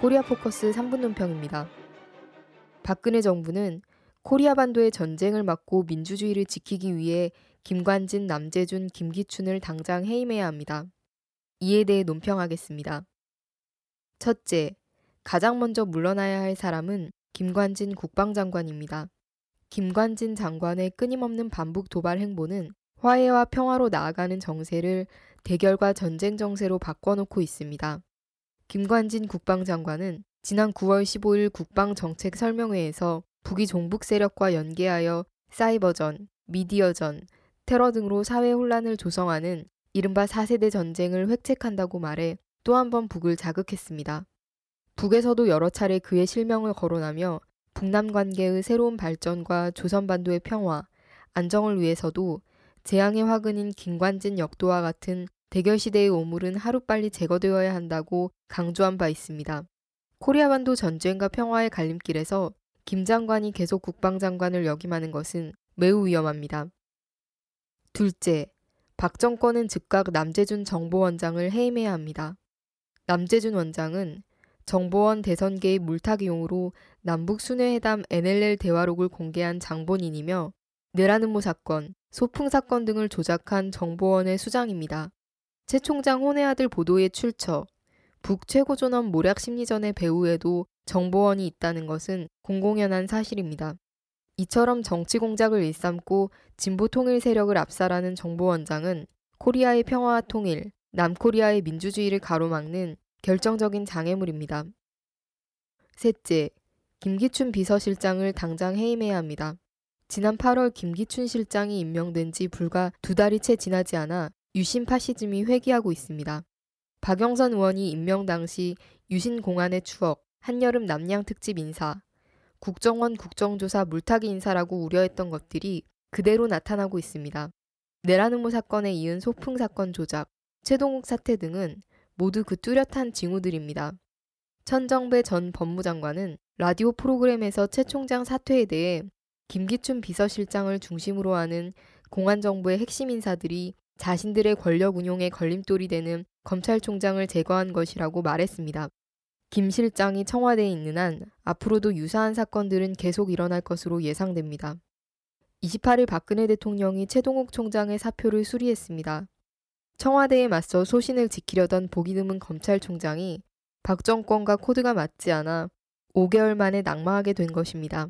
코리아 포커스 3분 논평입니다. 박근혜 정부는 코리아 반도의 전쟁을 막고 민주주의를 지키기 위해 김관진, 남재준, 김기춘을 당장 해임해야 합니다. 이에 대해 논평하겠습니다. 첫째, 가장 먼저 물러나야 할 사람은 김관진 국방장관입니다. 김관진 장관의 끊임없는 반북 도발 행보는 화해와 평화로 나아가는 정세를 대결과 전쟁 정세로 바꿔놓고 있습니다. 김관진 국방장관은 지난 9월 15일 국방정책 설명회에서 북이 종북 세력과 연계하여 사이버전, 미디어전, 테러 등으로 사회 혼란을 조성하는 이른바 4세대 전쟁을 획책한다고 말해 또 한 번 북을 자극했습니다. 북에서도 여러 차례 그의 실명을 거론하며 북남 관계의 새로운 발전과 조선반도의 평화, 안정을 위해서도 재앙의 화근인 김관진 역도와 같은 대결 시대의 오물은 하루빨리 제거되어야 한다고 강조한 바 있습니다. 코리아 반도 전쟁과 평화의 갈림길에서 김 장관이 계속 국방장관을 역임하는 것은 매우 위험합니다. 둘째, 박 정권은 즉각 남재준 정보원장을 해임해야 합니다. 남재준 원장은 정보원 대선 개입 물타기용으로 남북 수뇌회담 NLL 대화록을 공개한 장본인이며 내란음모 사건, 소풍 사건 등을 조작한 정보원의 수장입니다. 최 총장 혼외 아들 보도의 출처, 북 최고존엄 모략 심리전의 배후에도 정보원이 있다는 것은 공공연한 사실입니다. 이처럼 정치 공작을 일삼고 진보 통일 세력을 압살하는 정보원장은 코리아의 평화와 통일, 남코리아의 민주주의를 가로막는 결정적인 장애물입니다. 셋째, 김기춘 비서실장을 당장 해임해야 합니다. 지난 8월 김기춘 실장이 임명된 지 불과 두 달이 채 지나지 않아 유신 파시즘이 회귀하고 있습니다. 박영선 의원이 임명 당시 유신 공안의 추억, 한여름 남양 특집 인사, 국정원 국정조사 물타기 인사라고 우려했던 것들이 그대로 나타나고 있습니다. 내라는모 사건에 이은 소풍 사건 조작, 최동욱 사태 등은 모두 그 뚜렷한 징후들입니다. 천정배 전 법무장관은 라디오 프로그램에서 최 총장 사퇴에 대해 김기춘 비서실장을 중심으로 하는 공안정부의 핵심 인사들이 자신들의 권력 운용에 걸림돌이 되는 검찰총장을 제거한 것이라고 말했습니다. 김 실장이 청와대에 있는 한 앞으로도 유사한 사건들은 계속 일어날 것으로 예상됩니다. 28일 박근혜 대통령이 최동욱 총장의 사표를 수리했습니다. 청와대에 맞서 소신을 지키려던 보기 드문 검찰총장이 박 정권과 코드가 맞지 않아 5개월 만에 낙마하게 된 것입니다.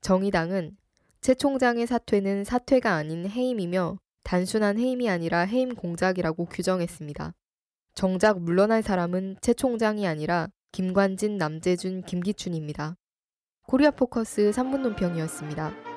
정의당은 최 총장의 사퇴는 사퇴가 아닌 해임이며 단순한 해임이 아니라 해임 공작이라고 규정했습니다. 정작 물러날 사람은 최 총장이 아니라 김관진, 남재준, 김기춘입니다. 코리아 포커스 3분 논평이었습니다.